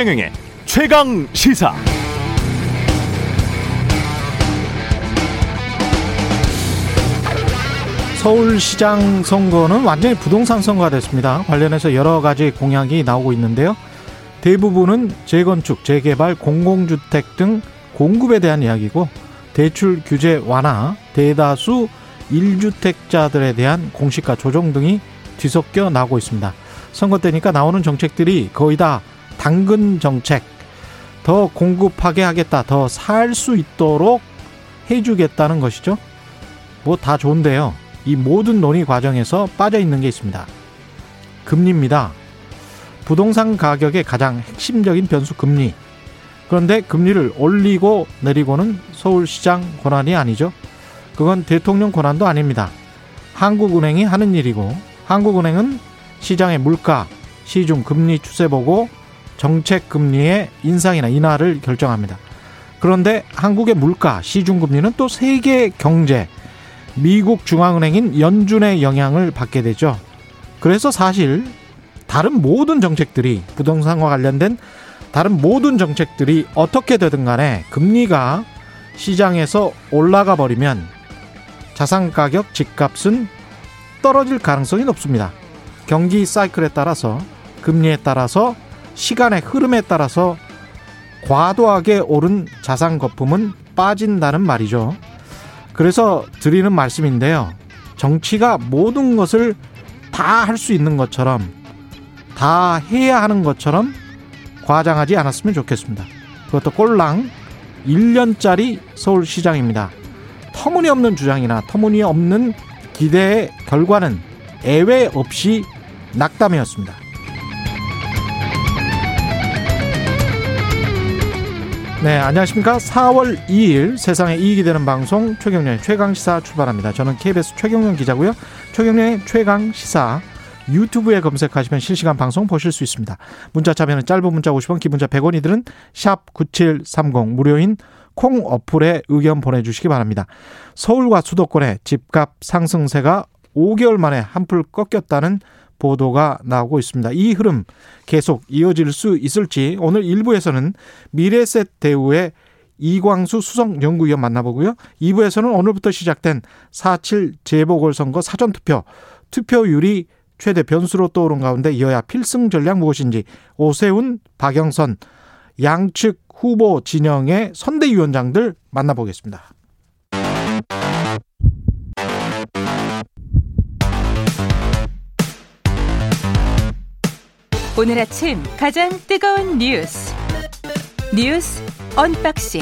최경영의 최강 시사. 서울시장 선거는 완전히 부동산 선거가 됐습니다. 관련해서 여러 가지 공약이 나오고 있는데요. 대부분은 재건축, 재개발, 공공주택 등 공급에 대한 이야기고 대출 규제 완화, 대다수 1주택자들에 대한 공시가 조정 등이 뒤섞여 나오고 있습니다. 선거 때니까 나오는 정책들이 거의 다 당근 정책, 더 공급하게 하겠다, 더 살 수 있도록 해주겠다는 것이죠. 뭐 다 좋은데요. 이 모든 논의 과정에서 빠져 있는 게 있습니다. 금리입니다. 부동산 가격의 가장 핵심적인 변수 금리. 그런데 금리를 올리고 내리고는 서울시장 권한이 아니죠. 그건 대통령 권한도 아닙니다. 한국은행이 하는 일이고 한국은행은 시장의 물가, 시중 금리 추세 보고 정책 금리의 인상이나 인하를 결정합니다. 그런데 한국의 물가, 시중 금리는 또 세계 경제, 미국 중앙은행인 연준의 영향을 받게 되죠. 그래서 사실 다른 모든 정책들이 부동산과 관련된 다른 모든 정책들이 어떻게 되든 간에 금리가 시장에서 올라가 버리면 자산 가격, 집값은 떨어질 가능성이 높습니다. 경기 사이클에 따라서 금리에 따라서 시간의 흐름에 따라서 과도하게 오른 자산 거품은 빠진다는 말이죠. 그래서 드리는 말씀인데요. 정치가 모든 것을 다 할 수 있는 것처럼 다 해야 하는 것처럼 과장하지 않았으면 좋겠습니다. 그것도 꼴랑 1년짜리 서울시장입니다. 터무니없는 주장이나 터무니없는 기대의 결과는 애외 없이 낙담이었습니다. 네, 안녕하십니까. 4월 2일 세상에 이익이 되는 방송 최경련의 최강시사 출발합니다. 저는 KBS 최경련 기자고요. 최경련의 최강시사 유튜브에 검색하시면 실시간 방송 보실 수 있습니다. 문자 참여는 짧은 문자 50원, 기본자 100원이들은 샵9730 무료인 콩 어플에 의견 보내주시기 바랍니다. 서울과 수도권의 집값 상승세가 5개월 만에 한풀 꺾였다는 보도가 나오고 있습니다. 이 흐름 계속 이어질 수 있을지 오늘 1부에서는 미래셋 대우의 이광수 수석연구위원 만나보고요. 2부에서는 오늘부터 시작된 4.7 재보궐선거 사전투표 투표율이 최대 변수로 떠오른 가운데 여야 필승 전략 무엇인지 오세훈, 박영선 양측 후보 진영의 선대위원장들 만나보겠습니다. 오늘 아침 가장 뜨거운 뉴스 뉴스 언박싱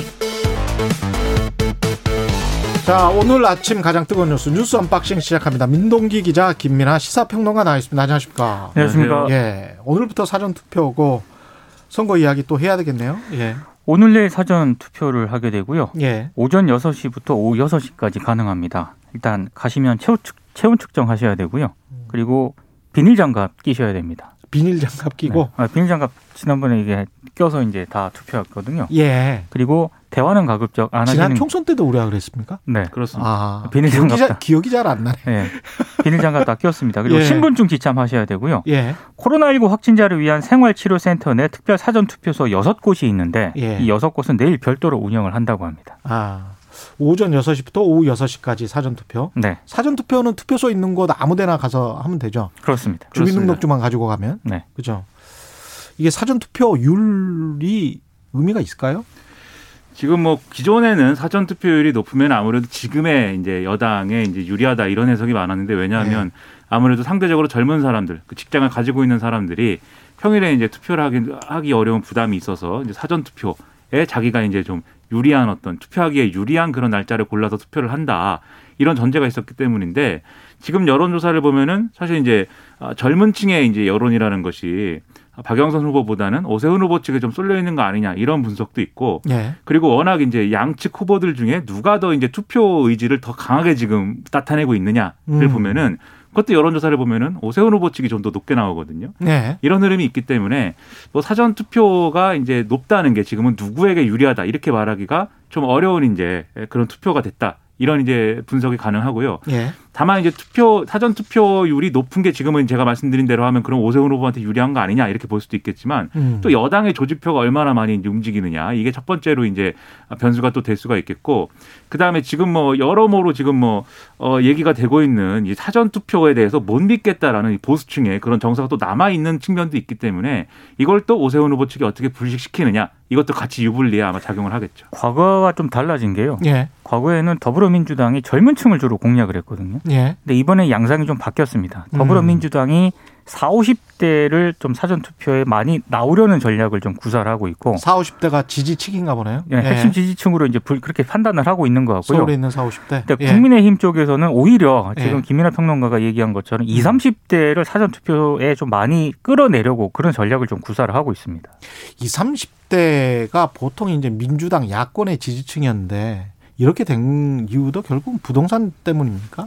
자 오늘 아침 가장 뜨거운 뉴스 뉴스 unboxing 시작합니다. 민동기 기자 김민아 시사평론가 나와 있습니다. 안녕하십니까? 안녕하십니까? 예 오늘부터 사전 투표고 선거 이야기 또 해야 되겠네요. 예. 오늘 내일 사전 투표를 하게 되고요. 예. 오전 6시부터 오후 6시까지 가능합니다. 일단 가시면 체온, 측, 체온 측정하셔야 되고요. 그리고 비닐 장갑 끼셔야 됩니다. 비닐 장갑 끼고 네. 아, 비닐 장갑 지난번에 이게 껴서 이제 다 투표했거든요. 예. 그리고 대화는 가급적 안 지난 하시는 총선 때도 우리가 그랬습니까? 네. 그렇습니다. 아 비닐 기억이, 장갑 잘, 다. 기억이 잘 안 나네. 네. 비닐 장갑 다 꼈습니다. 그리고 예. 신분증 지참하셔야 되고요. 예. 코로나19 확진자를 위한 생활치료센터 내 특별 사전 투표소 6곳이 있는데 예. 이 6곳은 내일 별도로 운영을 한다고 합니다. 아 오전 6시부터 오후 6시까지 사전 투표. 네. 사전 투표는 투표소 있는 곳 아무데나 가서 하면 되죠. 그렇습니다. 주민등록증만 가지고 가면. 네. 그죠. 이게 사전 투표율이 의미가 있을까요? 지금 뭐 기존에는 사전 투표율이 높으면 아무래도 지금의 이제 여당에 이제 유리하다 이런 해석이 많았는데 왜냐하면 네. 아무래도 상대적으로 젊은 사람들, 그 직장을 가지고 있는 사람들이 평일에 이제 투표를 하기, 하기 어려운 부담이 있어서 이제 사전 투표에 자기가 이제 좀 유리한 어떤 투표하기에 유리한 그런 날짜를 골라서 투표를 한다. 이런 전제가 있었기 때문인데 지금 여론조사를 보면은 사실 이제 아, 젊은 층의 이제 여론이라는 것이 박영선 후보보다는 오세훈 후보 측에 좀 쏠려 있는 거 아니냐 이런 분석도 있고 예. 그리고 워낙 이제 양측 후보들 중에 누가 더 이제 투표 의지를 더 강하게 지금 나타내고 있느냐를 음. 보면은 그것도 여론조사를 보면은 오세훈 후보 측이 좀 더 높게 나오거든요. 네. 이런 흐름이 있기 때문에 뭐 사전 투표가 이제 높다는 게 지금은 누구에게 유리하다 이렇게 말하기가 좀 어려운 이제 그런 투표가 됐다 이런 이제 분석이 가능하고요. 예. 다만 이제 투표 사전 투표율이 높은 게 지금은 제가 말씀드린 대로 하면 그럼 오세훈 후보한테 유리한 거 아니냐 이렇게 볼 수도 있겠지만 음. 또 여당의 조직표가 얼마나 많이 이제 움직이느냐 이게 첫 번째로 이제 변수가 또 될 수가 있겠고 그 다음에 지금 뭐 여러모로 지금 뭐 어, 얘기가 되고 있는 이 사전 투표에 대해서 못 믿겠다라는 이 보수층의 그런 정서가 또 남아 있는 측면도 있기 때문에 이걸 또 오세훈 후보 측이 어떻게 불식시키느냐 이것도 같이 유불리에 아마 작용을 하겠죠. 과거와 좀 달라진 게요. 예. 과거에는 더불어민주당이 젊은 층을 주로 공략을 했거든요. 예. 근데 이번에 양상이 좀 바뀌었습니다. 더불어민주당이 4, 50대를 좀 사전 투표에 많이 나오려는 전략을 좀 구사를 하고 있고 4, 50대가 지지층인가 보네요. 예, 핵심 지지층으로 이제 불- 그렇게 판단을 하고 있는 것 같고요. 서울에 있는 4, 50대. 근데 예. 국민의힘 쪽에서는 오히려 예. 지금 김민하 평론가가 얘기한 것처럼 20, 30대를 사전 투표에 좀 많이 끌어내려고 그런 전략을 좀 구사를 하고 있습니다. 20, 30대가 보통 이제 민주당 야권의 지지층이었는데 이렇게 된 이유도 결국 부동산 때문입니까?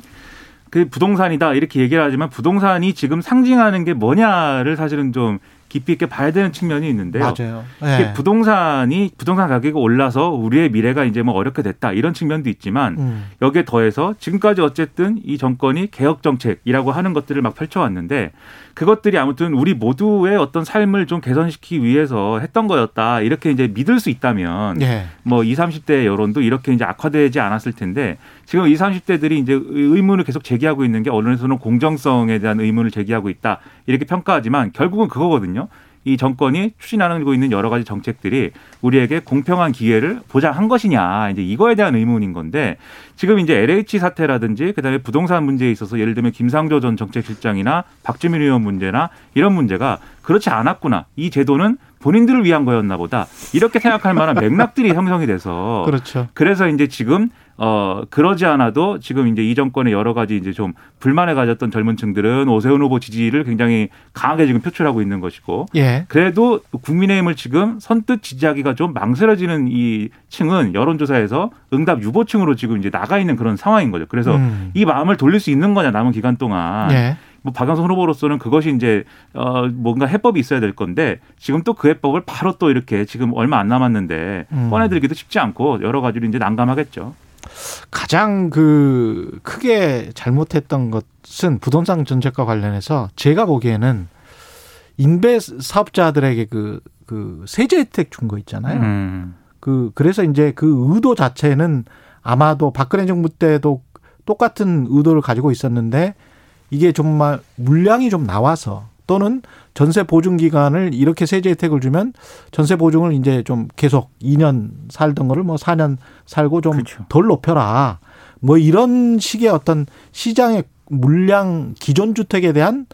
그 부동산이다 이렇게 얘기를 하지만 부동산이 지금 상징하는 게 뭐냐를 사실은 좀 깊이 있게 봐야 되는 측면이 있는데요. 맞아요. 예. 부동산이 부동산 가격이 올라서 우리의 미래가 이제 뭐 어렵게 됐다 이런 측면도 있지만 음. 여기에 더해서 지금까지 어쨌든 이 정권이 개혁 정책이라고 하는 것들을 막 펼쳐왔는데 그것들이 아무튼 우리 모두의 어떤 삶을 좀 개선시키기 위해서 했던 거였다 이렇게 이제 믿을 수 있다면 예. 뭐 20, 30대 여론도 이렇게 이제 악화되지 않았을 텐데 지금 20, 30대들이 이제 의문을 계속 제기하고 있는 게 언론에서는 공정성에 대한 의문을 제기하고 있다 이렇게 평가하지만 결국은 그거거든요. 이 정권이 추진하고 있는 여러 가지 정책들이 우리에게 공평한 기회를 보장한 것이냐. 이제 이거에 대한 의문인 건데 지금 이제 LH 사태라든지 그다음에 부동산 문제에 있어서 예를 들면 김상조 전 정책실장이나 박주민 의원 문제나 이런 문제가 그렇지 않았구나. 이 제도는 본인들을 위한 거였나 보다. 이렇게 생각할 만한 맥락들이 형성이 돼서 그렇죠. 그래서 이제 지금 어 그러지 않아도 지금 이제 이 정권의 여러 가지 이제 좀 불만을 가졌던 젊은 층들은 오세훈 후보 지지를 굉장히 강하게 지금 표출하고 있는 것이고 예. 그래도 국민의힘을 지금 선뜻 지지하기가 좀 망설여지는 이 층은 여론조사에서 응답 유보층으로 지금 이제 나가 있는 그런 상황인 거죠. 그래서 음. 이 마음을 돌릴 수 있는 거냐 남은 기간 동안 예. 뭐 박영선 후보로서는 그것이 이제 어 뭔가 해법이 있어야 될 건데 지금 또 그 해법을 바로 또 이렇게 지금 얼마 안 남았는데 음. 꺼내들기도 쉽지 않고 여러 가지로 이제 난감하겠죠. 가장 그 크게 잘못했던 것은 부동산 정책과 관련해서 제가 보기에는 인베 사업자들에게 그, 그 세제 혜택 준 거 있잖아요. 음. 그 그래서 이제 그 의도 자체는 아마도 박근혜 정부 때도 똑같은 의도를 가지고 있었는데 이게 정말 물량이 좀 나와서 또는 전세 보증 기간을 이렇게 세제 혜택을 주면 전세 보증을 이제 좀 계속 2년 살던 거를 뭐 4년 살고 좀 그렇죠. 덜 높여라. 뭐 이런 식의 어떤 시장의 물량 기존 주택에 대한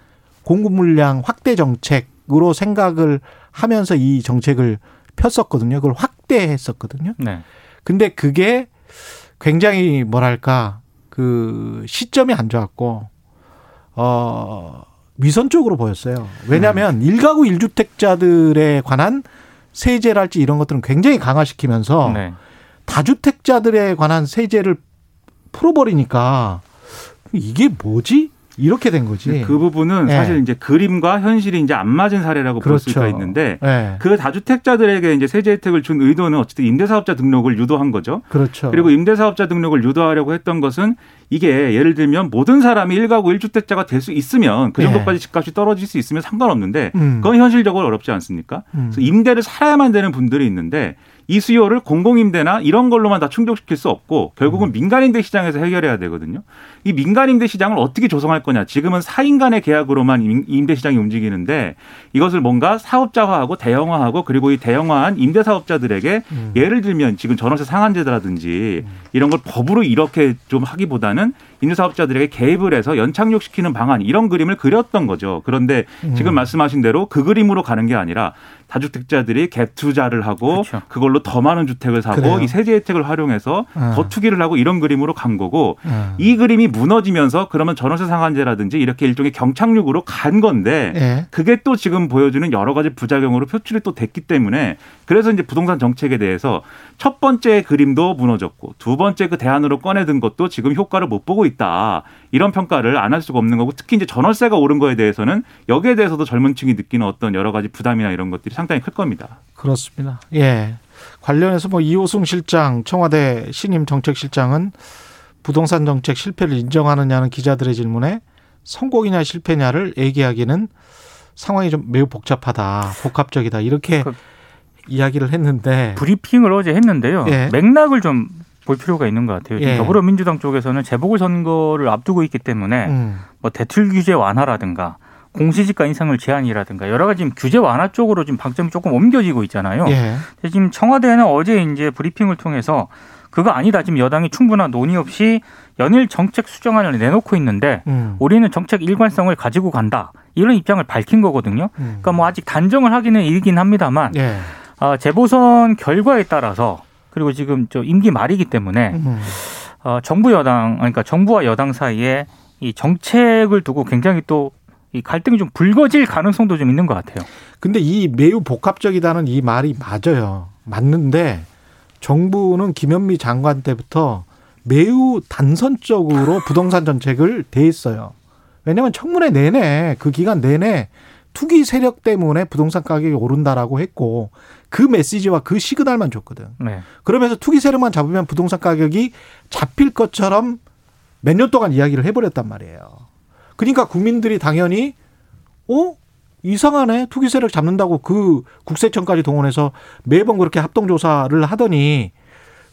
공급 물량 확대 정책으로 생각을 하면서 이 정책을 폈었거든요. 그걸 확대했었거든요. 네. 근데 그게 굉장히 뭐랄까 그 시점이 안 좋았고 어 위선적으로 보였어요. 왜냐하면 일가구 일주택자들에 관한 세제랄지 이런 것들은 굉장히 강화시키면서 네. 다주택자들에 관한 세제를 풀어버리니까 이게 뭐지? 이렇게 된 거지. 그 부분은 네. 사실 이제 그림과 현실이 이제 안 맞은 사례라고 볼 그렇죠. 수가 있는데 네. 그 다주택자들에게 이제 세제 혜택을 준 의도는 어쨌든 임대사업자 등록을 유도한 거죠. 그렇죠. 그리고 임대사업자 등록을 유도하려고 했던 것은 이게 예를 들면 모든 사람이 일가구일주택자가 될 수 있으면 그 네. 정도까지 집값이 떨어질 수 있으면 상관없는데 음. 그건 현실적으로 어렵지 않습니까? 음. 그래서 임대를 살아야만 되는 분들이 있는데 이 수요를 공공임대나 이런 걸로만 다 충족시킬 수 없고 음. 결국은 민간임대 시장에서 해결해야 되거든요. 이 민간임대 시장을 어떻게 조성할 거냐. 지금은 사인 간의 계약으로만 임- 임대 시장이 움직이는데 이것을 뭔가 사업자화하고 대형화하고 그리고 이 대형화한 임대 사업자들에게 음. 예를 들면 지금 전월세 상한제라든지 이런 걸 법으로 이렇게 좀 하기보다는 임대사업자들에게 개입을 해서 연착륙시키는 방안 이런 그림을 그렸던 거죠. 그런데 지금 음. 말씀하신 대로 그 그림으로 가는 게 아니라 다주택자들이 갭 투자를 하고 그렇죠. 그걸로더 많은 주택을 사고 그래요. 이 세제 혜택을 활용해서 아. 더 투기를 하고 이런 그림으로 간 거고 아. 이 그림이 무너지면서 그러면 전월세 상한제라든지 이렇게 일종의 경착륙으로 간 건데 예. 그게 또 지금 보여주는 여러 가지 부작용으로 표출이 또 됐기 때문에 그래서 이제 부동산 정책에 대해서 첫 번째 그림도 무너졌고 두 번째 그 대안으로 꺼내든 것도 지금 효과를 못 보고 있다. 이런 평가를 안 할 수가 없는 거고 특히 이제 전월세가 오른 거에 대해서는 여기에 대해서도 젊은 층이 느끼는 어떤 여러 가지 부담이나 이런 것들이 상당히 클 겁니다. 그렇습니다. 예. 관련해서 뭐 이호승 실장, 청와대 신임 정책실장은 부동산 정책 실패를 인정하느냐는 기자들의 질문에 성공이냐 실패냐를 얘기하기는 상황이 좀 매우 복잡하다, 복합적이다 이렇게 그- 이야기를 했는데 브리핑을 어제 했는데요. 예. 맥락을 좀 볼 필요가 있는 것 같아요. 지금 예. 더불어민주당 쪽에서는 재보궐 선거를 앞두고 있기 때문에 음, 뭐 대출 규제 완화라든가 공시지가 인상을 제한이라든가 여러 가지 지금 규제 완화 쪽으로 지금 방점이 조금 옮겨지고 있잖아요. 예, 지금 청와대는 어제 이제 브리핑을 통해서 그거 아니다. 지금 여당이 충분한 논의 없이 연일 정책 수정안을 내놓고 있는데 음, 우리는 정책 일관성을 가지고 간다. 이런 입장을 밝힌 거거든요. 음. 그러니까 뭐 아직 단정을 하기는 이르긴 합니다만 예, 아, 재보선 결과에 따라서 그리고 지금 저 임기 말이기 때문에 음, 어, 정부 여당 그러니까 정부와 여당 사이에 이 정책을 두고 굉장히 또 이 갈등이 좀 불거질 가능성도 좀 있는 것 같아요. 근데 이 매우 복합적이다는 이 말이 맞아요. 맞는데 정부는 김현미 장관 때부터 매우 단선적으로 부동산 정책을 대했어요. 왜냐하면 청문회 내내 그 기간 내내 투기 세력 때문에 부동산 가격이 오른다라고 했고 그 메시지와 그 시그널만 줬거든. 네. 그러면서 투기 세력만 잡으면 부동산 가격이 잡힐 것처럼 몇 년 동안 이야기를 해버렸단 말이에요. 그러니까 국민들이 당연히 어 이상하네 투기 세력 잡는다고 그 국세청까지 동원해서 매번 그렇게 합동 조사를 하더니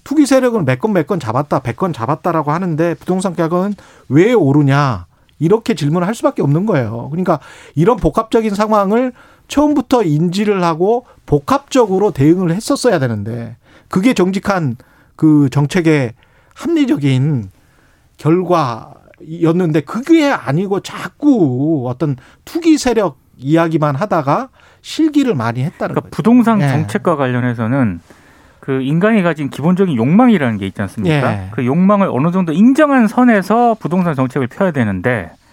투기 세력은 몇 건 몇 건 잡았다, 백 건 잡았다라고 하는데 부동산 가격은 왜 오르냐 이렇게 질문을 할 수밖에 없는 거예요. 그러니까 이런 복합적인 상황을 처음부터 인지를 하고 복합적으로 대응을 했었어야 되는데 그게 정직한 그 정책의 합리적인 결과였는데 그게 아니고 자꾸 어떤 투기 세력 이야기만 하다가 실기를 많이 했다는 그러니까 거죠. 부동산 예. 정책과 관련해서는 그 인간이 가진 기본적인 욕망이라는 게 있지 않습니까? 예. 그 욕망을 어느 정도 인정한 선에서 부동산 정책을 펴야 되는데 아,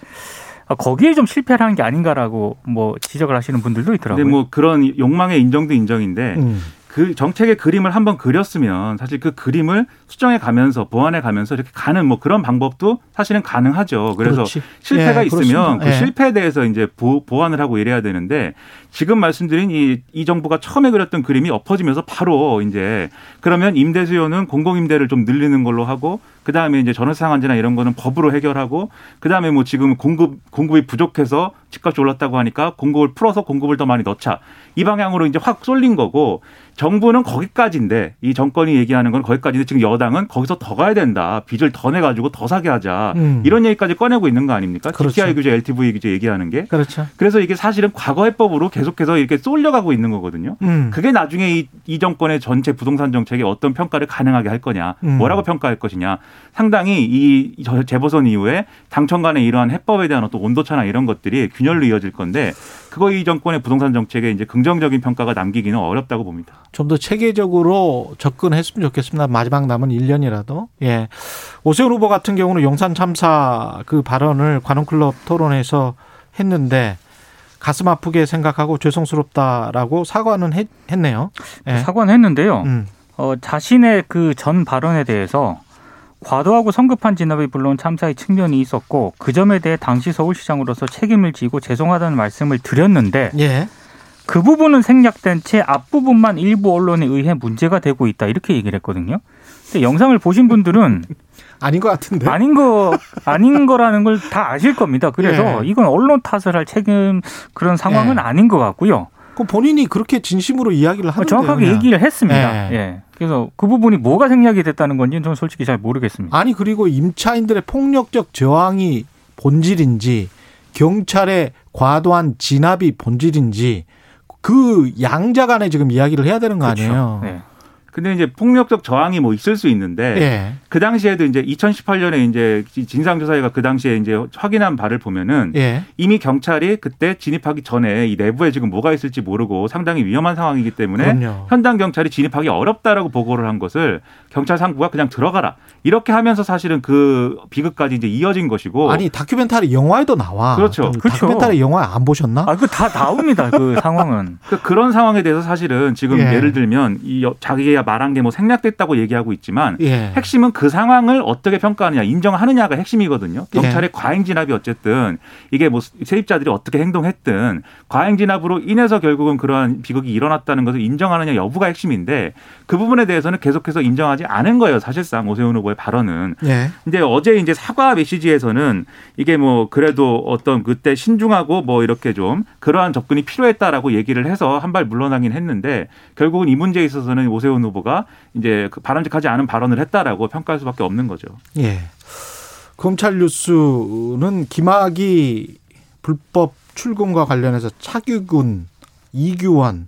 거기에 좀 실패를 한게 아닌가라고 뭐 지적을 하시는 분들도 있더라고요. 근데 뭐 그런 욕망의 인정도 인정인데 음. 그 정책의 그림을 한번 그렸으면 사실 그 그림을 수정해 가면서 보완해 가면서 이렇게 가는 뭐 그런 방법도 사실은 가능하죠. 그래서 그렇지. 실패가 예, 있으면 그렇습니다. 그 예. 실패에 대해서 이제 보, 보완을 하고 이래야 되는데 지금 말씀드린 이, 이 정부가 처음에 그렸던 그림이 엎어지면서 바로 이제 그러면 임대 수요는 공공임대를 좀 늘리는 걸로 하고 그 다음에 이제 전월상 한제나 이런 거는 법으로 해결하고 그 다음에 뭐 지금 공급 공급이 부족해서 집값이 올랐다고 하니까 공급을 풀어서 공급을 더 많이 넣자 이 방향으로 이제 확 쏠린 거고 정부는 거기까지인데 이 정권이 얘기하는 건 거기까지인데 지금 여당은 거기서 더 가야 된다 빚을 더 내 가지고 더 사게 하자 음. 이런 얘기까지 꺼내고 있는 거 아닙니까? 그렇죠. GTI 규제, LTV 규제 얘기하는 게 그렇죠. 그래서 이게 사실은 과거 해법으로 계속해서 이렇게 쏠려가고 있는 거거든요. 음. 그게 나중에 이, 이 정권의 전체 부동산 정책에 어떤 평가를 가능하게 할 거냐, 음. 뭐라고 평가할 것이냐, 상당히 이 저- 재보선 이후에 당청 간의 이러한 해법에 대한 어떤 온도차나 이런 것들이 균열로 이어질 건데 그거 이 정권의 부동산 정책에 이제 긍정적인 평가가 남기기는 어렵다고 봅니다. 좀 더 체계적으로 접근했으면 좋겠습니다. 마지막 남은 1년이라도. 예. 오세훈 후보 같은 경우는 용산 참사 그 발언을 관훈클럽 토론에서 했는데 가슴 아프게 생각하고 죄송스럽다라고 사과는 했, 했네요. 예. 사과는 했는데요. 음. 어, 자신의 그 전 발언에 대해서 과도하고 성급한 진압이 불러온 참사의 측면이 있었고 그 점에 대해 당시 서울시장으로서 책임을 지고 죄송하다는 말씀을 드렸는데 예. 그 부분은 생략된 채 앞부분만 일부 언론에 의해 문제가 되고 있다 이렇게 얘기를 했거든요. 근데 영상을 보신 분들은 아닌 것 같은데. 아닌 거 아닌 거라는 걸 다 아실 겁니다. 그래서 예. 이건 언론 탓을 할 책임 그런 상황은 예. 아닌 것 같고요. 그 본인이 그렇게 진심으로 이야기를 하는데 정확하게 얘기를 했습니다. 예. 예. 그래서 그 부분이 뭐가 생략이 됐다는 건지는 저는 솔직히 잘 모르겠습니다. 아니 그리고 임차인들의 폭력적 저항이 본질인지 경찰의 과도한 진압이 본질인지 그 양자 간에 지금 이야기를 해야 되는 거 아니에요. 네. 근데 이제 폭력적 저항이 뭐 있을 수 있는데 예. 그 당시에도 이제 2018년에 이제 진상조사회가 그 당시에 이제 확인한 바를 보면은 예. 이미 경찰이 그때 진입하기 전에 이 내부에 지금 뭐가 있을지 모르고 상당히 위험한 상황이기 때문에 그럼요. 현장 경찰이 진입하기 어렵다라고 보고를 한 것을 경찰 상부가 그냥 들어가라 이렇게 하면서 사실은 그 비극까지 이제 이어진 것이고 아니 다큐멘터리 영화에도 나와. 그렇죠. 그 그렇죠. 다큐멘터리 영화 안 보셨나? 아, 그 다 나옵니다. 그 상황은. 그 그런 상황에 대해서 사실은 지금 예. 예. 를 들면 이 여- 자기의 우리가 말한 게 뭐 생략됐다고 얘기하고 있지만 예. 핵심은 그 상황을 어떻게 평가하느냐, 인정하느냐가 핵심이거든요. 경찰의 예. 과잉 진압이 어쨌든 이게 뭐 세입자들이 어떻게 행동했든 과잉 진압으로 인해서 결국은 그러한 비극이 일어났다는 것을 인정하느냐 여부가 핵심인데 그 부분에 대해서는 계속해서 인정하지 않은 거예요. 사실상 오세훈 후보의 발언은. 예. 근데 어제 이제 사과 메시지에서는 이게 뭐 그래도 어떤 그때 신중하고 뭐 이렇게 좀 그러한 접근이 필요했다라고 얘기를 해서 한 발 물러나긴 했는데 결국은 이 문제에 있어서는 오세훈 후보 가 이제 그 바람직하지 않은 발언을 했다라고 평가할 수밖에 없는 거죠. 예. 검찰 뉴스는 김학의 불법 출금과 관련해서 차규근, 이규환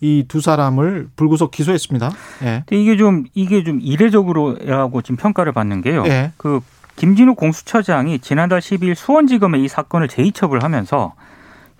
이두 사람을 불구속 기소했습니다. 예. 근데 이게 좀 이게 좀 이례적으로라고 지금 평가를 받는 게요. 예. 그 김진욱 공수처장이 지난달 12일 수원지검에 이 사건을 재이첩을 하면서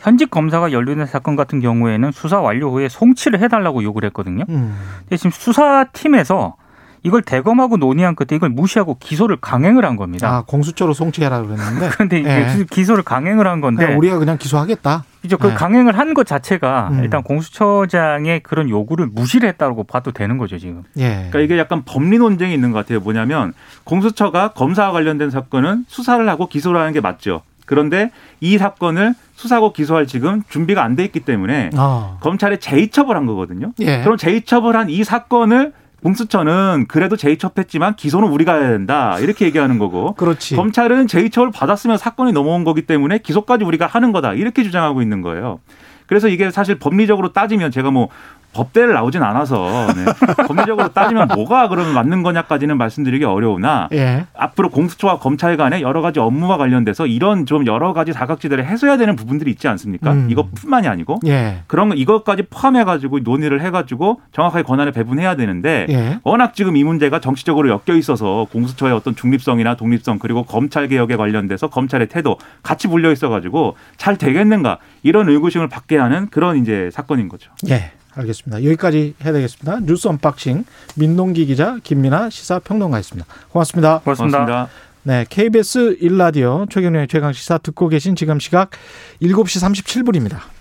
현직 검사가 연루된 사건 같은 경우에는 수사 완료 후에 송치를 해달라고 요구를 했거든요. 음. 근데 지금 수사팀에서 이걸 대검하고 논의한 끝에 이걸 무시하고 기소를 강행을 한 겁니다. 아, 공수처로 송치해라 그랬는데. 그런데 이게 예. 기소를 강행을 한 건데 그냥 우리가 그냥 기소하겠다. 이제 그 네. 강행을 한 것 자체가 음. 일단 공수처장의 그런 요구를 무시를 했다고 봐도 되는 거죠 지금. 예. 그러니까 이게 약간 법리 논쟁이 있는 것 같아요. 뭐냐면 공수처가 검사와 관련된 사건은 수사를 하고 기소를 하는 게 맞죠. 그런데 이 사건을 수사하고 기소할 지금 준비가 안 돼 있기 때문에 어. 검찰에 재이첩을 한 거거든요. 예. 그럼 재이첩을 한이 사건을 공수처는 그래도 재이첩했지만 기소는 우리가 해야 된다 이렇게 얘기하는 거고 그렇지. 검찰은 재이첩을 받았으면 사건이 넘어온 거기 때문에 기소까지 우리가 하는 거다 이렇게 주장하고 있는 거예요. 그래서 이게 사실 법리적으로 따지면 제가 뭐 법대를 나오진 않아서 네. 법리적으로 따지면 뭐가 그러면 맞는 거냐까지는 말씀드리기 어려우나 예. 앞으로 공수처와 검찰 간의 여러 가지 업무와 관련돼서 이런 좀 여러 가지 사각지대를 해소해야 되는 부분들이 있지 않습니까? 음. 이것뿐만이 아니고 예. 그런 거 이것까지 포함해 가지고 논의를 해 가지고 정확하게 권한을 배분해야 되는데 예. 워낙 지금 이 문제가 정치적으로 엮여 있어서 공수처의 어떤 중립성이나 독립성 그리고 검찰 개혁에 관련돼서 검찰의 태도 같이 물려 있어 가지고 잘 되겠는가 이런 의구심을 받게 하는 그런 이제 사건인 거죠. 예. 알겠습니다. 여기까지 해야 되겠습니다. 뉴스 unboxing 민동기 기자 김민아 시사평론가였습니다. 고맙습니다. 고맙습니다. 고맙습니다. 네, KBS 1라디오 최경영의 최강 시사 듣고 계신 지금 시각 7시 37분입니다.